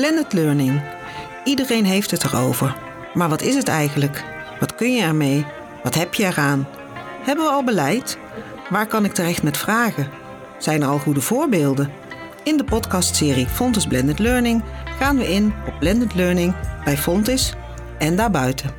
Blended learning. Iedereen heeft het erover. Maar wat is het eigenlijk? Wat kun je ermee? Wat heb je eraan? Hebben we al beleid? Waar kan ik terecht met vragen? Zijn er al goede voorbeelden? In de podcastserie Fontes Blended Learning gaan we in op blended learning bij Fontes en daarbuiten.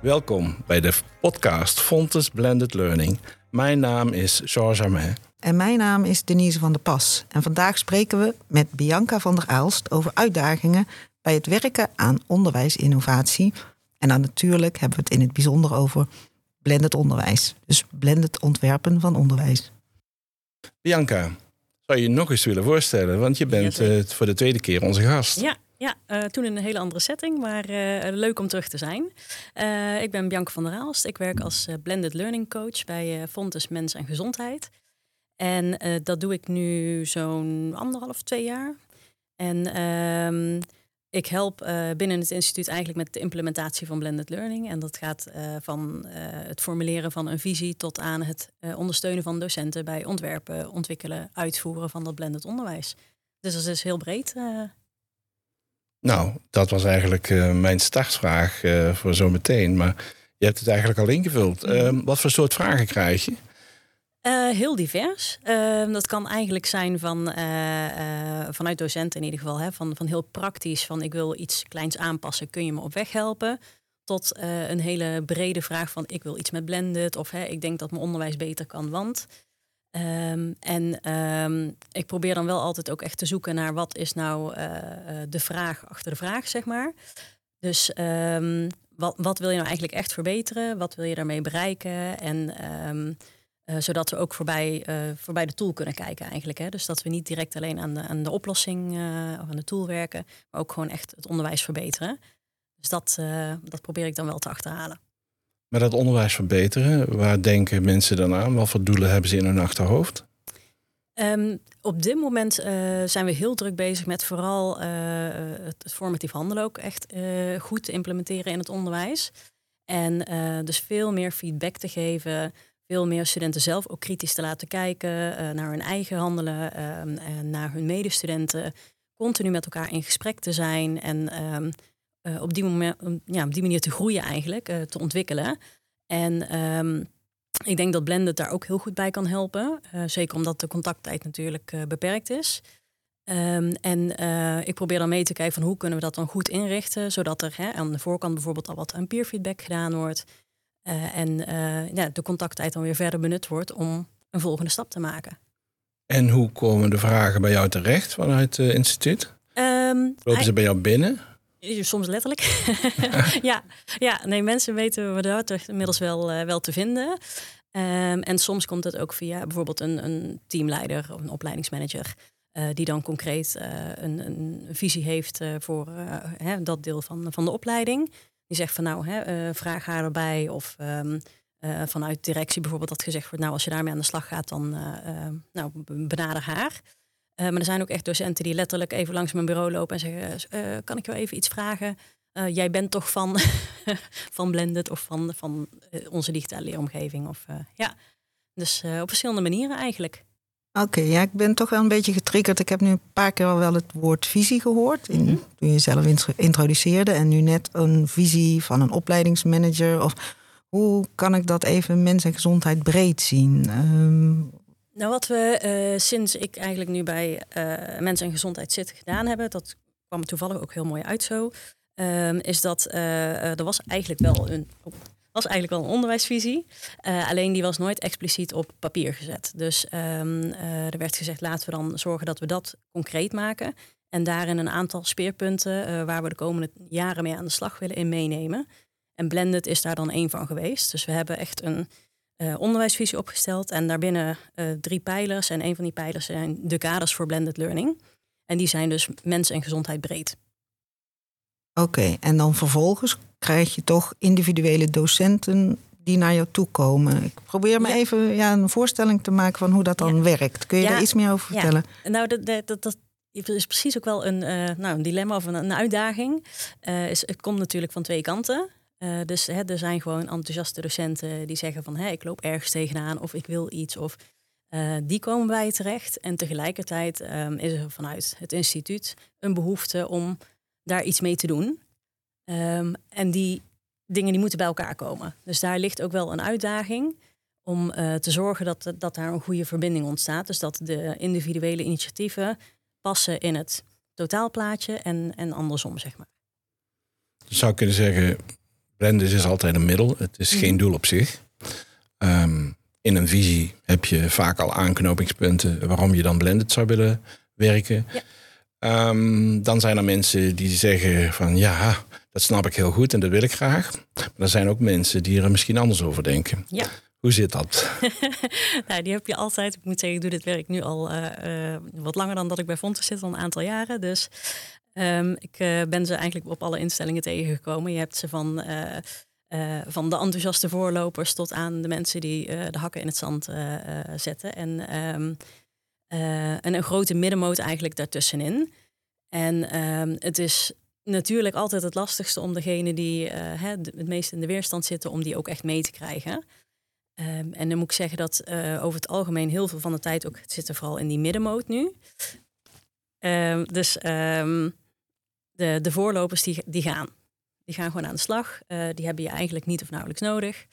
Welkom bij de podcast Fontes Blended Learning. Mijn naam is Georges Armand. En mijn naam is Denise van der Pas. En vandaag spreken we met Bianca van der Aalst over uitdagingen bij het werken aan onderwijsinnovatie. En dan natuurlijk hebben we het in het bijzonder over blended onderwijs. Dus blended ontwerpen van onderwijs. Bianca, zou je je nog eens willen voorstellen? Want je bent uh, voor de tweede keer onze gast. Ja, ja uh, toen in een hele andere setting, maar uh, leuk om terug te zijn. ik ben Bianca van der Aalst. Ik werk als blended learning coach bij Fontes Mens en Gezondheid. En uh, dat doe ik nu zo'n anderhalf, twee jaar. En um, ik help uh, binnen het instituut eigenlijk met de implementatie van blended learning. En dat gaat uh, van het formuleren van een visie tot aan het ondersteunen van docenten bij ontwerpen, ontwikkelen, uitvoeren van dat blended onderwijs. Dus dat is heel breed. Nou, dat was eigenlijk mijn startvraag voor zometeen. Maar je hebt het eigenlijk al ingevuld. Mm. wat voor soort vragen krijg je? Uh, heel divers. Uh, dat kan eigenlijk zijn van, uh, vanuit docenten in ieder geval. Hè, van, van heel praktisch, van ik wil iets kleins aanpassen, kun je me op weg helpen? Tot een hele brede vraag van ik wil iets met blended. Of hè, ik denk dat mijn onderwijs beter kan, want... Um, en um, ik probeer dan wel altijd ook echt te zoeken naar wat is nou de vraag achter de vraag, zeg maar. Dus wat, wat wil je nou eigenlijk echt verbeteren? Wat wil je daarmee bereiken? En uh, zodat we ook voorbij, uh, voorbij de tool kunnen kijken eigenlijk. Hè? Dus dat we niet direct alleen aan de, aan de oplossing uh, of aan de tool werken, maar ook gewoon echt het onderwijs verbeteren. Dus dat, dat probeer ik dan wel te achterhalen. Maar dat onderwijs verbeteren, waar denken mensen dan aan? Wat voor doelen hebben ze in hun achterhoofd? Um, op dit moment zijn we heel druk bezig met vooral het, het formatief handelen ook echt goed te implementeren in het onderwijs. En dus veel meer feedback te geven, veel meer studenten zelf ook kritisch te laten kijken uh, naar hun eigen handelen, en naar hun medestudenten. Continu met elkaar in gesprek te zijn en um, uh, op, die moment, ja, op die manier te groeien eigenlijk, te ontwikkelen. En um, ik denk dat Blended daar ook heel goed bij kan helpen. zeker omdat de contacttijd natuurlijk beperkt is. En ik probeer dan mee te kijken van hoe kunnen we dat dan goed inrichten, zodat er hè, aan de voorkant bijvoorbeeld al wat aan peer feedback gedaan wordt. Uh, en uh, ja, de contacttijd dan weer verder benut wordt om een volgende stap te maken. En hoe komen de vragen bij jou terecht vanuit het instituut? Um, Lopen ze bij jou binnen? Soms letterlijk. ja, ja, nee, mensen weten we daar inmiddels wel, uh, wel te vinden. Um, en soms komt het ook via bijvoorbeeld een, een teamleider of een opleidingsmanager. Uh, die dan concreet uh, een, een, visie heeft voor hè, dat deel van, van de opleiding. Die zegt van nou, hè, uh, vraag haar erbij. Of um, uh, vanuit directie bijvoorbeeld dat gezegd wordt, nou als je daarmee aan de slag gaat, dan uh, nou, benader haar. maar er zijn ook echt docenten die letterlijk even langs mijn bureau lopen en zeggen, kan ik jou even iets vragen? jij bent toch van, van Blended of van, van onze digitale leeromgeving? Of, ja. Dus op verschillende manieren eigenlijk. Oké, ja, ik ben toch wel een beetje getriggerd. Ik heb nu een paar keer al wel het woord visie gehoord. In, mm Toen je zelf introduceerde. En nu net een visie van een opleidingsmanager. Of hoe kan ik dat even mens en gezondheid breed zien? Um... Nou, wat we uh, sinds ik eigenlijk nu bij uh, Mens en Gezondheid zit gedaan hebben, dat kwam toevallig ook heel mooi uit zo, um, is dat uh, er was eigenlijk wel een. Oh, was eigenlijk wel een onderwijsvisie. Uh, alleen die was nooit expliciet op papier gezet. Dus um, uh, er werd gezegd, laten we dan zorgen dat we dat concreet maken. En daarin een aantal speerpunten uh, waar we de komende jaren mee aan de slag willen in meenemen. En Blended is daar dan één van geweest. Dus we hebben echt een onderwijsvisie opgesteld. En daarbinnen drie pijlers. En een van die pijlers zijn de kaders voor blended learning. En die zijn dus mens en gezondheid breed. Oké, en dan vervolgens krijg je toch individuele docenten die naar jou toe komen. Ik probeer me even ja, een voorstelling te maken van hoe dat dan werkt. Kun je daar iets meer over vertellen? Nou, dat, dat, dat, is precies ook wel een, uh, nou, een dilemma of een, een uitdaging. Uh, is, het komt natuurlijk van twee kanten. Uh, dus hè, er zijn gewoon enthousiaste docenten die zeggen van... Hé, ik loop ergens tegenaan of ik wil iets. Of die komen bij je terecht. En tegelijkertijd ehm, is er vanuit het instituut een behoefte om daar iets mee te doen. Ehm, en die dingen die moeten bij elkaar komen. Dus daar ligt ook wel een uitdaging om te zorgen dat, dat daar een goede verbinding ontstaat. Dus dat de individuele initiatieven passen in het totaalplaatje en, en andersom, zeg maar. Zou kunnen zeggen, blenden is altijd een middel. Het is geen mhm. doel op zich. Um, in een visie heb je vaak al aanknopingspunten waarom je dan blended zou willen werken. Ja. Um, dan zijn er mensen die zeggen van ja, dat snap ik heel goed en dat wil ik graag. Maar er zijn ook mensen die er misschien anders over denken. Ja. Hoe zit dat? nou, die heb je altijd. Ik moet zeggen, ik doe dit werk nu al uh, uh, wat langer dan dat ik bij Fontes zit, al een aantal jaren. Dus um, ik uh, ben ze eigenlijk op alle instellingen tegengekomen. Je hebt ze van van de enthousiaste voorlopers tot aan de mensen die de hakken in het zand zetten. En, um, en een grote middenmoot eigenlijk daartussenin. En um, het is natuurlijk altijd het lastigste om degene die het meest in de weerstand zitten, om die ook echt mee te krijgen. Um, en dan moet ik zeggen dat over het algemeen heel veel van de tijd ook zitten vooral in die middenmoot nu. dus de, de voorlopers die, die gaan. Die gaan gewoon aan de slag. Die hebben je eigenlijk niet of nauwelijks nodig.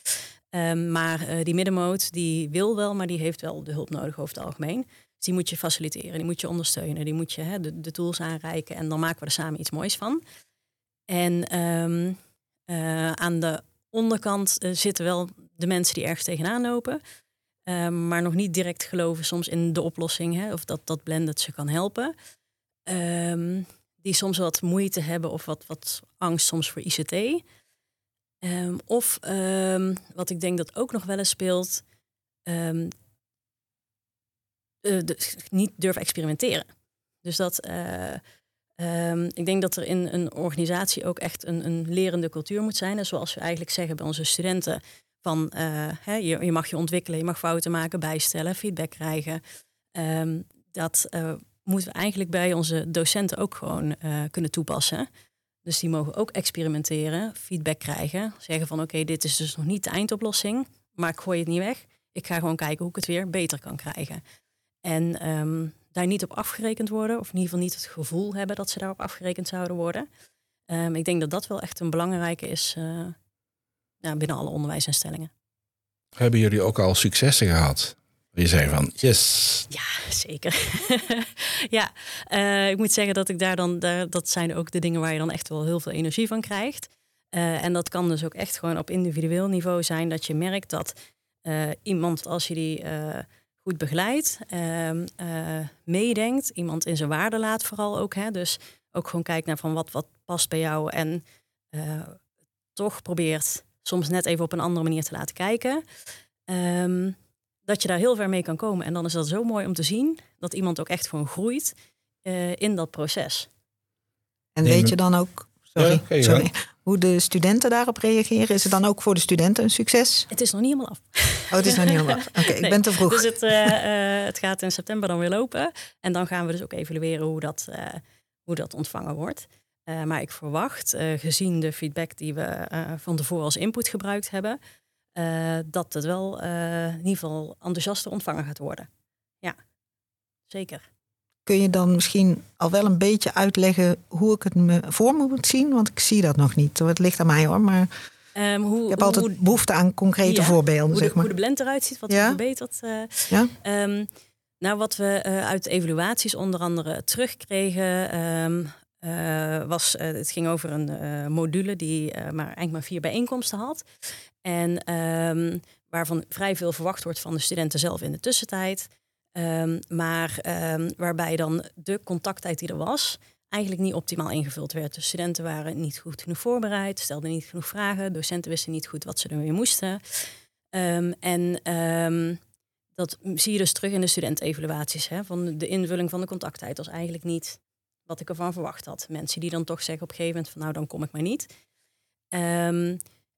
Maar die middenmoot, die wil wel, maar die heeft wel de hulp nodig over het algemeen. Die moet je faciliteren, die moet je ondersteunen, die moet je hè, de, de, tools aanreiken en dan maken we er samen iets moois van. En um, uh, aan de onderkant zitten wel de mensen die ergens tegenaan lopen, um, maar nog niet direct geloven soms in de oplossing hè, of dat dat blended ze kan helpen. Um, die soms wat moeite hebben of wat, wat angst soms voor ICT. Ehm, of wat ik denk dat ook nog wel eens speelt, de, niet durven experimenteren. Dus dat uh, ik denk dat er in een organisatie ook echt een, een lerende cultuur moet zijn. En zoals we eigenlijk zeggen bij onze studenten: van uh, hè, je, mag je ontwikkelen, je mag fouten maken, bijstellen, feedback krijgen. dat moeten we eigenlijk bij onze docenten ook gewoon kunnen toepassen. Dus die mogen ook experimenteren, feedback krijgen. Zeggen van oké, dit is dus nog niet de eindoplossing, maar ik gooi het niet weg. Ik ga gewoon kijken hoe ik het weer beter kan krijgen. En um, daar niet op afgerekend worden, of in ieder geval niet het gevoel hebben dat ze daarop afgerekend zouden worden. Um, ik denk dat dat wel echt een belangrijke is uh, ja, binnen alle onderwijsinstellingen. Hebben jullie ook al successen gehad je zei van, yes. Ja, zeker. ja, uh, ik moet zeggen dat ik daar dan, daar, dat zijn ook de dingen waar je dan echt wel heel veel energie van krijgt. Uh, en dat kan dus ook echt gewoon op individueel niveau zijn dat je merkt dat iemand, als je die goed begeleidt, ehm, meedenkt, iemand in zijn waarde laat vooral ook. Hè, dus ook gewoon kijkt naar van wat, wat past bij jou en toch probeert soms net even op een andere manier te laten kijken. Um, dat je daar heel ver mee kan komen. En dan is dat zo mooi om te zien dat iemand ook echt gewoon groeit uh, in dat proces. En weet je dan ook sorry, sorry, hoe de studenten daarop reageren? Is het dan ook voor de studenten een succes? Het is nog niet helemaal af. Oh, het is nog niet helemaal af. Oké, ik ben te vroeg. Dus het, uh, uh, het gaat in september dan weer lopen. En dan gaan we dus ook evalueren hoe dat, hoe dat ontvangen wordt. maar ik verwacht, gezien de feedback die we van tevoren als input gebruikt hebben, uh, dat het wel uh, in ieder geval enthousiaster ontvangen gaat worden. Ja, zeker. Kun je dan misschien al wel een beetje uitleggen hoe ik het me voor me moet zien? Want ik zie dat nog niet. Het ligt aan mij hoor, maar um, hoe, ik heb altijd hoe, behoefte aan concrete ja, voorbeelden. Hoe, zeg maar. hoe de blend eruit ziet, wat ja? er verbeterd. Uh, ja? Um, nou, wat we uit evaluaties onder andere terugkregen, um, uh, was, uh, het ging over een uh, module die maar eigenlijk maar vier bijeenkomsten had. En waarvan vrij veel verwacht wordt van de studenten zelf in de tussentijd. Um, maar um, waarbij dan de contacttijd die er was, eigenlijk niet optimaal ingevuld werd. De studenten waren niet goed genoeg voorbereid, stelden niet genoeg vragen, docenten wisten niet goed wat ze ermee moesten. en dat zie je dus terug in de studentevaluaties. Van de invulling van de contacttijd was eigenlijk niet wat ik ervan verwacht had. Mensen die dan toch zeggen op een gegeven moment van nou dan kom ik maar niet.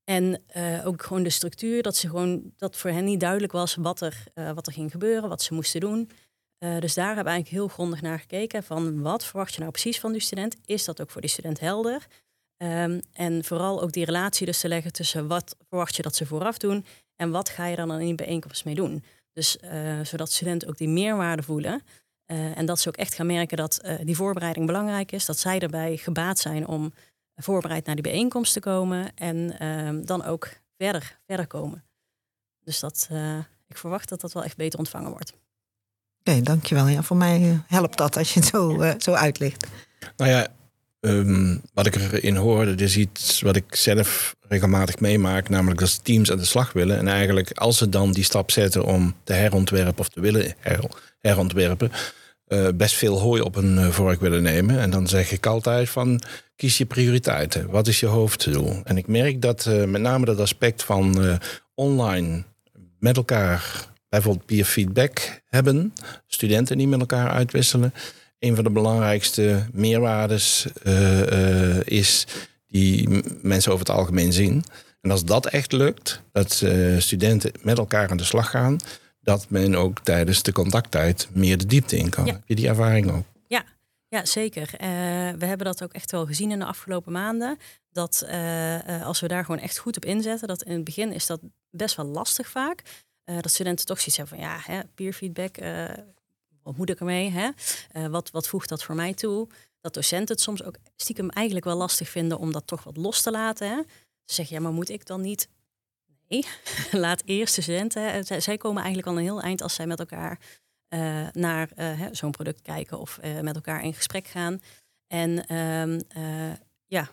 En uh, ook gewoon de structuur, dat, ze gewoon, dat voor hen niet duidelijk was wat er, uh, wat er ging gebeuren, wat ze moesten doen. Uh, dus daar hebben we eigenlijk heel grondig naar gekeken van wat verwacht je nou precies van die student? Is dat ook voor die student helder? Um, en vooral ook die relatie dus te leggen tussen wat verwacht je dat ze vooraf doen en wat ga je dan in die bijeenkomst mee doen? Dus zodat studenten ook die meerwaarde voelen. en dat ze ook echt gaan merken dat die voorbereiding belangrijk is. Dat zij erbij gebaat zijn om voorbereid naar die bijeenkomst te komen. En ehm, dan ook verder, verder komen. Dus dat, ik verwacht dat dat wel echt beter ontvangen wordt. Oké, dankjewel. Ja, voor mij helpt dat als je het zo, zo uitlegt. Nou ja, Ehm, wat ik erin hoorde, is iets wat ik zelf regelmatig meemaak, namelijk dat teams aan de slag willen. En eigenlijk als ze dan die stap zetten om te herontwerpen of te willen herontwerpen, uh, best veel hooi op hun uh, vork willen nemen. En dan zeg ik altijd van kies je prioriteiten. Wat is je hoofddoel? En ik merk dat uh, met name dat aspect van online met elkaar bijvoorbeeld peer feedback hebben, studenten die met elkaar uitwisselen een van de belangrijkste meerwaardes is die mensen over het algemeen zien. En als dat echt lukt, dat studenten met elkaar aan de slag gaan, dat men ook tijdens de contacttijd meer de diepte in kan. Heb je die ervaring ook? Ja, ja zeker. we hebben dat ook echt wel gezien in de afgelopen maanden. Dat als we daar gewoon echt goed op inzetten, dat in het begin is dat best wel lastig vaak. dat studenten toch zoiets hebben van ja, hè, peer feedback wat moet ik ermee? Hè? Wat, wat voegt dat voor mij toe? Dat docenten het soms ook stiekem eigenlijk wel lastig vinden om dat toch wat los te laten. Hè? Ze zeggen, ja, maar moet ik dan niet? Nee, laat eerst de studenten. Zij, zij, komen eigenlijk al een heel eind als zij met elkaar uh, naar uh, zo'n product kijken of met elkaar in gesprek gaan. En ehm, ja,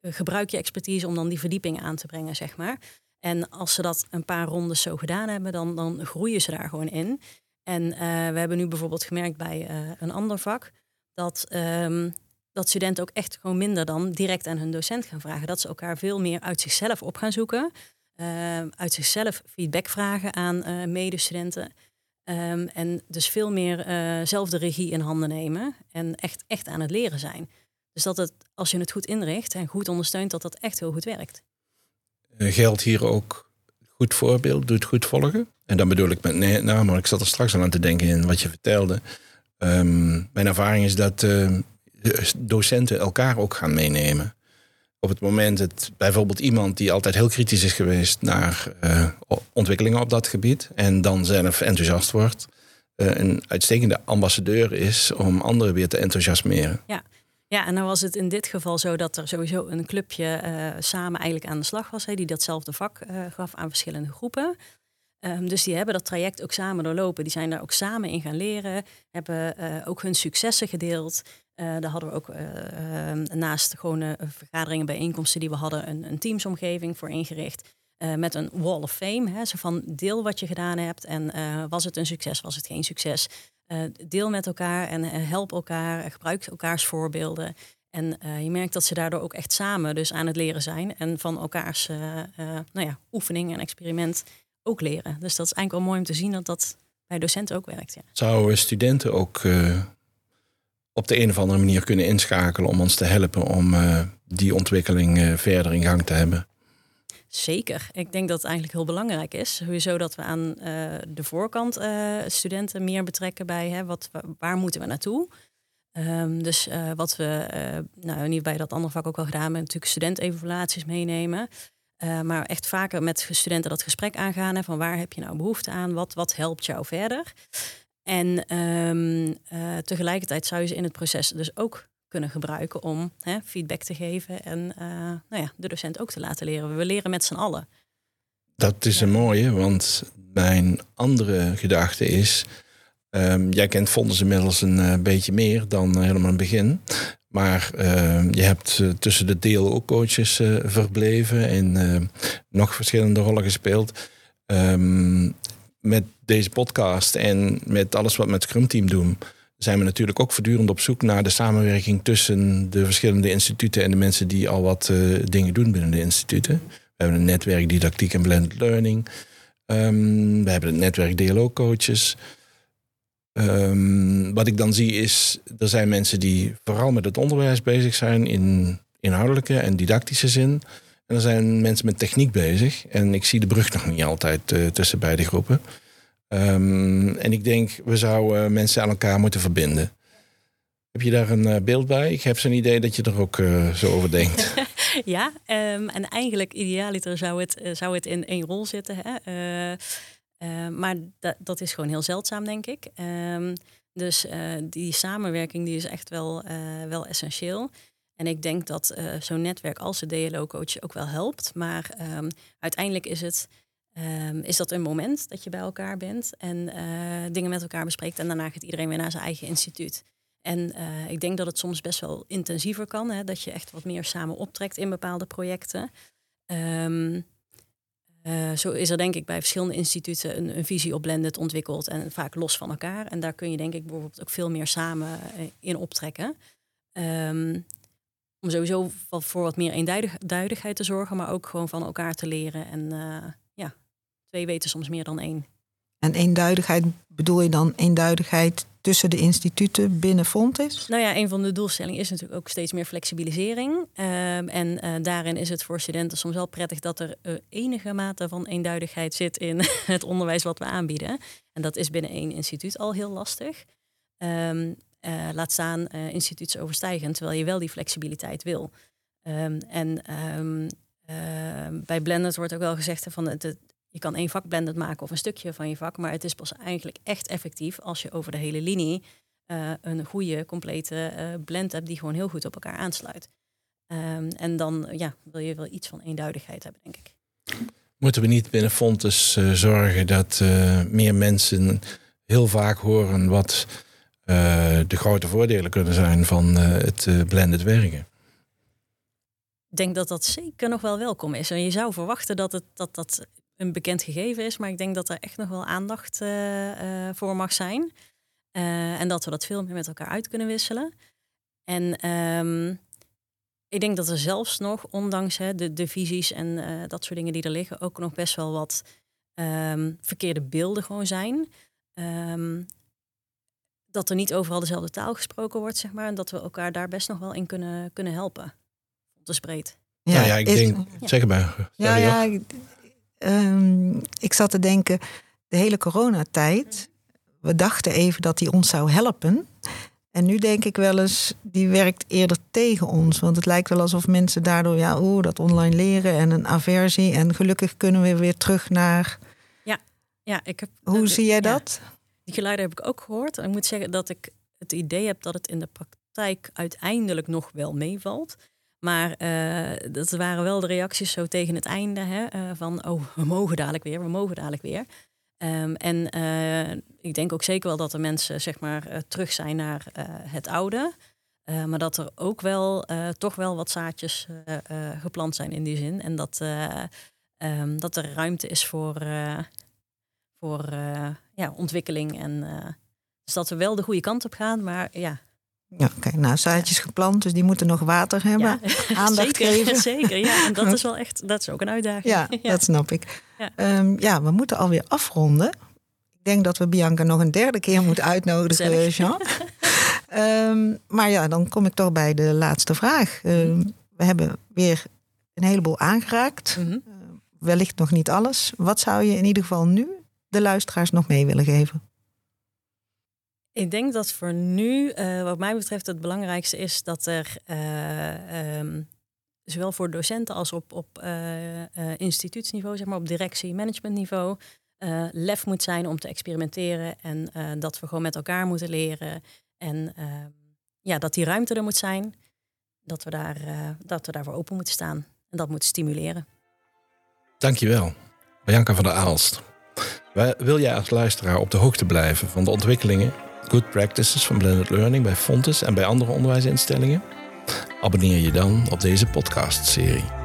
gebruik je expertise om dan die verdieping aan te brengen, zeg maar. En als ze dat een paar rondes zo gedaan hebben, dan, dan groeien ze daar gewoon in. En eh, we hebben nu bijvoorbeeld gemerkt bij eh, een ander vak dat, um, dat studenten ook echt gewoon minder dan direct aan hun docent gaan vragen. Dat ze elkaar veel meer uit zichzelf op gaan zoeken. Uh, uit zichzelf feedback vragen aan uh, medestudenten. Um, en dus veel meer zelf de regie in handen nemen en echt, echt aan het leren zijn. Dus dat het, als je het goed inricht en goed ondersteunt, dat dat echt heel goed werkt. geldt hier ook goed voorbeeld, doe het goed volgen? En dan bedoel ik met nee, nou, ik zat er straks al aan te denken in wat je vertelde. Um, mijn ervaring is dat uh, docenten elkaar ook gaan meenemen. Op het moment dat bijvoorbeeld iemand die altijd heel kritisch is geweest naar uh, ontwikkelingen op dat gebied en dan zelf enthousiast wordt, uh, een uitstekende ambassadeur is om anderen weer te enthousiasmeren. Ja. Ja, en dan was het in dit geval zo dat er sowieso een clubje uh, samen eigenlijk aan de slag was, die datzelfde vak gaf aan verschillende groepen. Um, dus die hebben dat traject ook samen doorlopen. Die zijn daar ook samen in gaan leren, hebben ook hun successen gedeeld. Daar hadden we ook ehm, naast gewoon vergaderingen, bijeenkomsten die we hadden, een, een teamsomgeving voor ingericht. met een wall of fame. Hè, zo van deel wat je gedaan hebt en was het een succes, was het geen succes. Deel met elkaar en help elkaar, gebruik elkaars voorbeelden. En je merkt dat ze daardoor ook echt samen dus aan het leren zijn en van elkaars nou ja, oefening en experiment ook leren. Dus dat is eigenlijk wel mooi om te zien dat dat bij docenten ook werkt. Ja. Zouden studenten ook op de een of andere manier kunnen inschakelen om ons te helpen om die ontwikkeling verder in gang te hebben? Zeker. Ik denk dat het eigenlijk heel belangrijk is. Sowieso dat we aan uh, de voorkant studenten meer betrekken bij hè, wat, waar moeten we naartoe. Um, dus wat we, nou niet bij dat andere vak ook al gedaan hebben, natuurlijk studentevaluaties meenemen. maar echt vaker met studenten dat gesprek aangaan. Hè, van waar heb je nou behoefte aan? Wat, wat helpt jou verder? En um, tegelijkertijd zou je ze in het proces dus ook kunnen gebruiken om hè, feedback te geven en uh, nou ja, de docent ook te laten leren. We leren met z'n allen. Dat is een mooie, want mijn andere gedachte is. Um, jij kent Fonders inmiddels een uh, beetje meer dan uh, helemaal in het begin. Maar uh, je hebt tussen de deel ook coaches verbleven en nog verschillende rollen gespeeld. Um, met deze podcast en met alles wat we met Scrum Team doen, zijn we natuurlijk ook voortdurend op zoek naar de samenwerking tussen de verschillende instituten en de mensen die al wat uh, dingen doen binnen de instituten. We hebben een netwerk didactiek en blended learning. Um, we hebben het netwerk dialoogcoaches. Um, wat ik dan zie is, er zijn mensen die vooral met het onderwijs bezig zijn in inhoudelijke en didactische zin. En er zijn mensen met techniek bezig. En ik zie de brug nog niet altijd uh, tussen beide groepen. Um, en ik denk, we zouden mensen aan elkaar moeten verbinden. Heb je daar een uh, beeld bij? Ik heb zo'n idee dat je er ook uh, zo over denkt. ja, um, en eigenlijk idealiter zou het, uh, zou het in één rol zitten. Hè? maar dat, dat is gewoon heel zeldzaam, denk ik. Ehm, dus die samenwerking die is echt wel, wel essentieel. En ik denk dat zo'n netwerk als de DLO-coach ook wel helpt. Maar ehm, uiteindelijk is het Ehm, is dat een moment dat je bij elkaar bent en eh, dingen met elkaar bespreekt en daarna gaat iedereen weer naar zijn eigen instituut. En eh, ik denk dat het soms best wel intensiever kan, hè, dat je echt wat meer samen optrekt in bepaalde projecten. Um, zo is er denk ik bij verschillende instituten een, een, visie op blended ontwikkeld en vaak los van elkaar. En daar kun je denk ik bijvoorbeeld ook veel meer samen in optrekken. Um, om sowieso voor wat meer eenduidigheid te zorgen, maar ook gewoon van elkaar te leren en ja, Twee weten soms meer dan één. En eenduidigheid bedoel je dan eenduidigheid tussen de instituten binnen Fontis? Nou ja, een van de doelstellingen is natuurlijk ook steeds meer flexibilisering. Ehm, en uh, daarin is het voor studenten soms wel prettig dat er uh, enige mate van eenduidigheid zit in het onderwijs wat we aanbieden. En dat is binnen één instituut al heel lastig. Um, uh, laat staan instituutsoverstijgend, terwijl je wel die flexibiliteit wil. Um, en bij Blended wordt ook wel gezegd van je kan één vak blended maken of een stukje van je vak, maar het is pas eigenlijk echt effectief als je over de hele linie uh, een goede, complete uh, blend hebt die gewoon heel goed op elkaar aansluit. En dan ja, wil je wel iets van eenduidigheid hebben, denk ik. Moeten we niet binnen Fontes uh, zorgen dat meer mensen heel vaak horen wat de grote voordelen kunnen zijn van het blended werken? Ik denk dat dat zeker nog wel welkom is. En je zou verwachten dat het, dat, dat een bekend gegeven is. Maar ik denk dat er echt nog wel aandacht voor mag zijn. En dat we dat veel meer met elkaar uit kunnen wisselen. En um, ik denk dat er zelfs nog, ondanks hè, de, de visies en dat soort dingen die er liggen, ook nog best wel wat um, verkeerde beelden gewoon zijn. Um, dat er niet overal dezelfde taal gesproken wordt, zeg maar. En dat we elkaar daar best nog wel in kunnen, kunnen helpen. Dus breed. Ja, ja, ik denk, ja. zeg maar. Ja, ja, um, ik zat te denken, de hele coronatijd, we dachten even dat die ons zou helpen. En nu denk ik wel eens, die werkt eerder tegen ons. Want het lijkt wel alsof mensen daardoor, ja, oeh, dat online leren en een aversie. En gelukkig kunnen we weer terug naar. Ja, ja ik heb. Hoe zie jij dat? Die geluiden heb ik ook gehoord. En ik moet zeggen dat ik het idee heb dat het in de praktijk uiteindelijk nog wel meevalt. Maar uh, dat waren wel de reacties zo tegen het einde. Hè, uh, van, oh, we mogen dadelijk weer, we mogen dadelijk weer. Um, en uh, ik denk ook zeker wel dat er mensen zeg maar, terug zijn naar het oude. maar dat er ook wel toch wel wat zaadjes geplant zijn in die zin. En dat, um, dat er ruimte is voor, voor ja, ontwikkeling. En, dus dat we wel de goede kant op gaan. Maar ja, ja, oké. Nou, zaadjes geplant, dus die moeten nog water hebben. Aandacht zeker, geven. Zeker, ja. En dat is wel echt, dat is ook een uitdaging. Ja, dat snap ik. Ja. Um, ja, we moeten alweer afronden. Ik denk dat we Bianca nog een derde keer moeten uitnodigen, Jean. um, maar ja, dan kom ik toch bij de laatste vraag. Um, we hebben weer een heleboel aangeraakt. Mm -hmm. uh, wellicht nog niet alles. Wat zou je in ieder geval nu de luisteraars nog mee willen geven? Ik denk dat voor nu, uh, wat mij betreft, het belangrijkste is dat er uh, um, zowel voor docenten als op, op uh, instituutsniveau, zeg maar op directie, managementniveau, lef moet zijn om te experimenteren en dat we gewoon met elkaar moeten leren en ehm, ja, dat die ruimte er moet zijn, dat we, daar, dat we daarvoor open moeten staan en dat moeten stimuleren. Dankjewel, Bianca van der Aalst. Wil jij als luisteraar op de hoogte blijven van de ontwikkelingen good practices van blended learning bij Fontes en bij andere onderwijsinstellingen? Abonneer je dan op deze podcastserie.